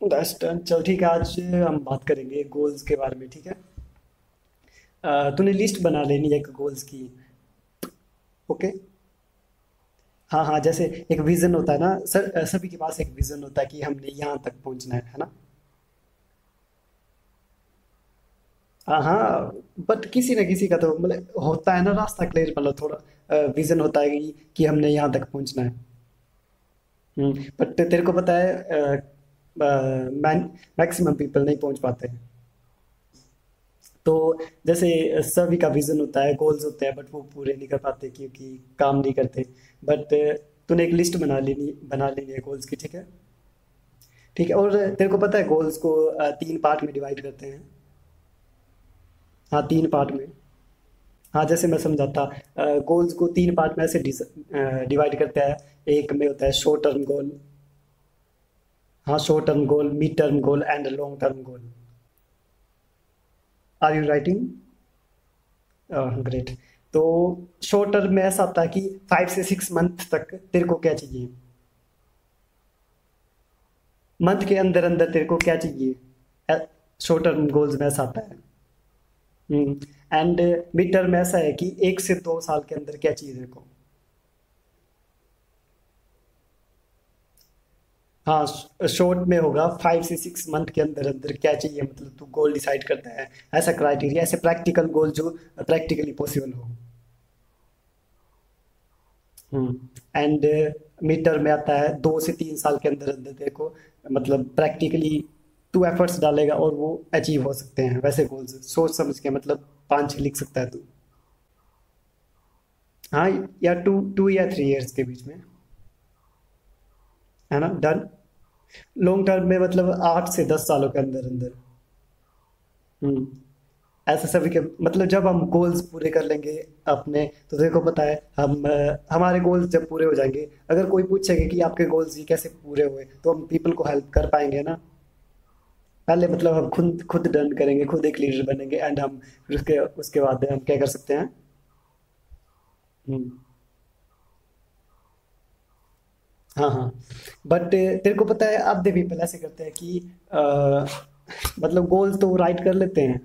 दस टन चल ठीक है आज हम बात करेंगे गोल्स के बारे में ठीक है? तूने लिस्ट बना लेनी है एक गोल्स की ओके हाँ हाँ जैसे एक विजन होता है ना सर सभी के पास एक विजन होता है कि हमने यहाँ तक पहुँचना है है ना? हाँ हाँ बट किसी ना किसी का तो मतलब होता है ना रास्ता क्लियर मतलब थोड़ा विजन होता है कि, कि हमने यहाँ तक पहुँचना है। हम्म बट तेरे को पता है मैन मैक्सिमम पीपल नहीं पहुँच पाते हैं। तो जैसे सभी का विजन होता है गोल्स होते हैं बट वो पूरे नहीं कर पाते क्योंकि काम नहीं करते। बट तूने एक लिस्ट बना लेनी बना लेनी है गोल्स की, ठीक है? ठीक है, और तेरे को पता है गोल्स को तीन पार्ट में डिवाइड करते हैं। हाँ तीन पार्ट में। हाँ जैसे मैं समझाता गोल्स को तीन पार्ट में ऐसे डिवाइड करते हैं। एक में होता है शॉर्ट टर्म गोल हाँ short term goal mid term goal and long term goal are you writing great तो शॉर्ट टर्म में ऐसा होता है कि फाइव से सिक्स मंथ तक तेरे को क्या चाहिए? मंथ के अंदर अंदर तेरे को क्या चाहिए? शॉर्ट टर्म गोल्स में ऐसा आता है। एंड मिड टर्म ऐसा है कि एक से दो साल के अंदर क्या चाहिए तेरे को? हाँ शॉर्ट में होगा। फाइव से सिक्स मंथ के अंदर अंदर क्या चाहिए? मतलब तू गोल डिसाइड करता है। ऐसा क्राइटेरिया ऐसे प्रैक्टिकल गोल जो प्रैक्टिकली पॉसिबल हो। एंड मिड टर्म में आता है। दो से तीन साल के अंदर अंदर को मतलब प्रैक्टिकली तू एफर्ट्स डालेगा और वो अचीव हो सकते हैं। वैसे गोल्स सोच समझ के मतलब पाँच लिख सकता है तू। हाँ या टू टू या थ्री इयर्स के बीच में। है ना? डन लॉन्ग टर्म में मतलब आठ से दस सालों के अंदर अंदर। हम्म। ऐसा सभी के मतलब जब हम गोल्स पूरे कर लेंगे अपने तो देखो पता है हम हमारे गोल्स जब पूरे हो जाएँगे अगर कोई पूछेगा कि आपके गोल्स ये कैसे पूरे हुए तो हम पीपल को हेल्प कर पाएँगे ना? पहले मतलब हम खुद खुद डन करेंगे खुद एक लीडर बनेंगे एंड हम फिर उसके उसके बाद हम क्या कर सकते हैं? हम्म। हाँ हाँ। बट तेरे को पता है आधे पहले ऐसे करते हैं कि अ, मतलब गोल्स तो राइट कर लेते हैं।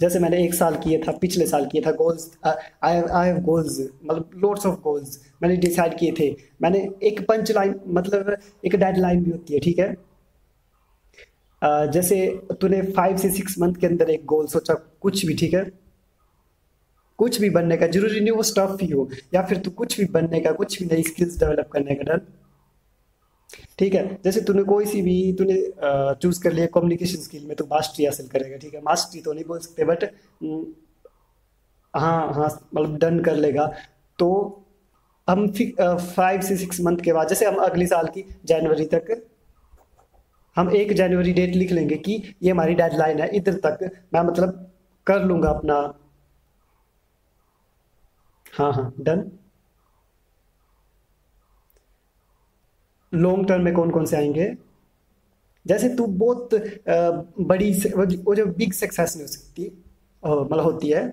जैसे मैंने एक साल किया था पिछले साल किया था goals I I have goals मतलब लोट्स ऑफ़ गोल्स मैंने डिसाइड किए थे। मैंने एक पंच लाइन मतलब एक डेडलाइन भी होती है ठीक है? अ, जैसे तूने फाइव से सिक्स मंथ के अंदर एक गोल सोचा कुछ भी ठीक है? कुछ भी बनने का, ज़रूरी नहीं वो स्टफ़ ही हो, या फिर तू कुछ भी बनने का, कुछ भी नई स्किल्स डेवलप करने का डर। ठीक है, जैसे तूने कोई सी भी, तूने चूज़ कर लिया कम्युनिकेशन स्किल में तो मास्टरी हासिल करेगा, ठीक है? मास्टरी तो नहीं बोल सकते बट हाँ हाँ मतलब डन कर लेगा। तो हम फाइव से सिक्स मंथ के बाद, जैसे हम अगले साल की जनवरी तक, हम एक जनवरी डेट लिख लेंगे कि ये हमारी डेडलाइन है, इधर तक मैं मतलब कर लूँगा अपना हाँ हाँ डन लॉन्ग टर्म में कौन कौन से आएँगे? जैसे तू बहुत बड़ी वो जो बिग सक्सेस नहीं हो सकती मतलब होती है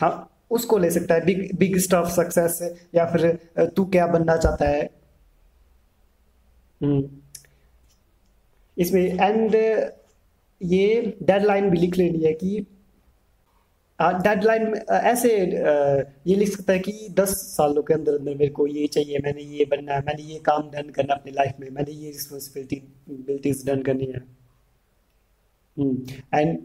हाँ उसको ले सकता है बिग बिग स्टफ़ सक्सेस या फिर तू क्या बनना चाहता है? हम्म इसमें एंड ये डेडलाइन भी लिख लेनी है कि डेडलाइन ऐसे ये लिख सकता है कि दस सालों के अंदर अंदर मेरे को ये चाहिए मैंने ये बनना है मैंने ये काम डन करना है अपनी लाइफ में मैंने ये रिस्पॉन्सिबिलिटीज डन करनी है। एंड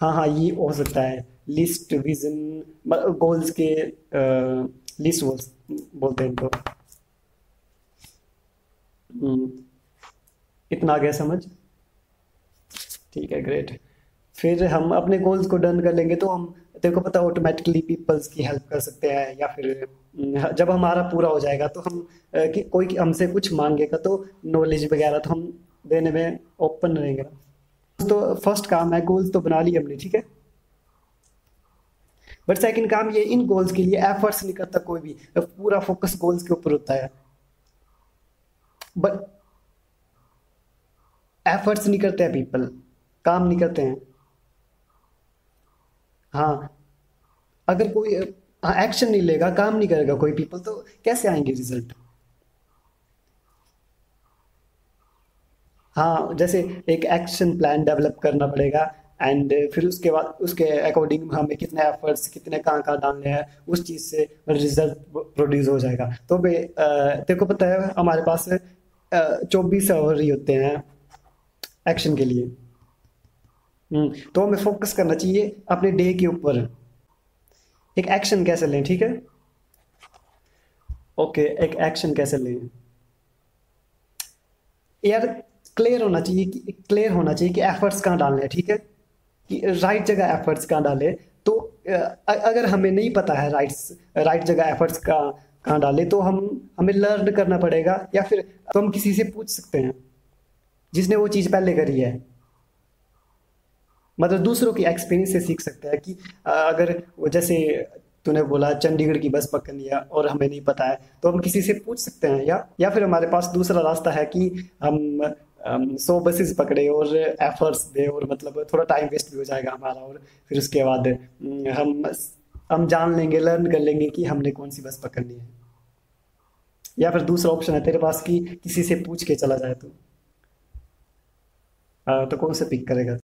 हाँ हाँ ये हो सकता है। लिस्ट विजन गोल्स के लिस्ट बोलते हैं हम्म, इतना आ गया समझ? ठीक है ग्रेट फिर हम अपने गोल्स को डन कर लेंगे तो हम, तेरे को पता ऑटोमेटिकली पीपल्स की हेल्प कर सकते हैं, या फिर जब हमारा पूरा हो जाएगा तो हम कि कोई हमसे कुछ मांगेगा तो नॉलेज वगैरह तो हम देने में ओपन रहेंगे तो फ़र्स्ट काम है गोल्स तो बना लिए हमने, ठीक है? बट सेकंड काम ये, इन गोल्स के लिए एफर्ट्स नहीं करता कोई भी, पूरा फोकस गोल्स के ऊपर होता है। बट एफर्ट्स नहीं करते हैं पीपल काम नहीं करते हैं। हाँ। अगर कोई एक्शन नहीं लेगा, काम नहीं करेगा कोई पीपल तो कैसे आएँगे रिज़ल्ट हाँ जैसे एक एक्शन प्लान डेवलप करना पड़ेगा एंड फिर उसके बाद, उसके अकॉर्डिंग हमें कितने एफर्ट्स कितने कहाँ कहाँ डालने हैं, उस चीज़ से रिज़ल्ट प्रोड्यूस हो जाएगा। तो बे तेरे को पता है, हमारे पास चौबीस आवर ही होते हैं एक्शन के लिए। तो हमें फोकस करना चाहिए अपने डे के ऊपर। एक एक्शन कैसे लें, ठीक है? ओके एक एक्शन कैसे लें? यार क्लियर होना चाहिए कि क्लियर होना चाहिए कि एफर्ट्स कहाँ डालने हैं, ठीक है? कि राइट जगह एफर्ट्स कहाँ डालें। तो अगर हमें नहीं पता है राइट राइट जगह एफर्ट्स का, कहाँ डाले तो हम, हमें लर्न करना पड़ेगा या फिर तो हम किसी से पूछ सकते हैं, जिसने वो चीज़ पहले करी है। मतलब दूसरों की एक्सपीरियंस से सीख सकते हैं कि अगर वो जैसे तूने बोला चंडीगढ़ की बस पकड़नी है और हमें नहीं पता है तो हम किसी से पूछ सकते हैं या या फिर हमारे पास दूसरा रास्ता है कि हम सौ बसेस पकड़े और एफर्ट्स दे और मतलब थोड़ा टाइम वेस्ट भी हो जाएगा हमारा और फिर उसके बाद हम हम जान लेंगे लर्न कर लेंगे कि हमने कौन सी बस पकड़नी है। या फिर दूसरा ऑप्शन है तेरे पास कि किसी से पूछ के चला जाए तो। तो कौन से पिक करेगा?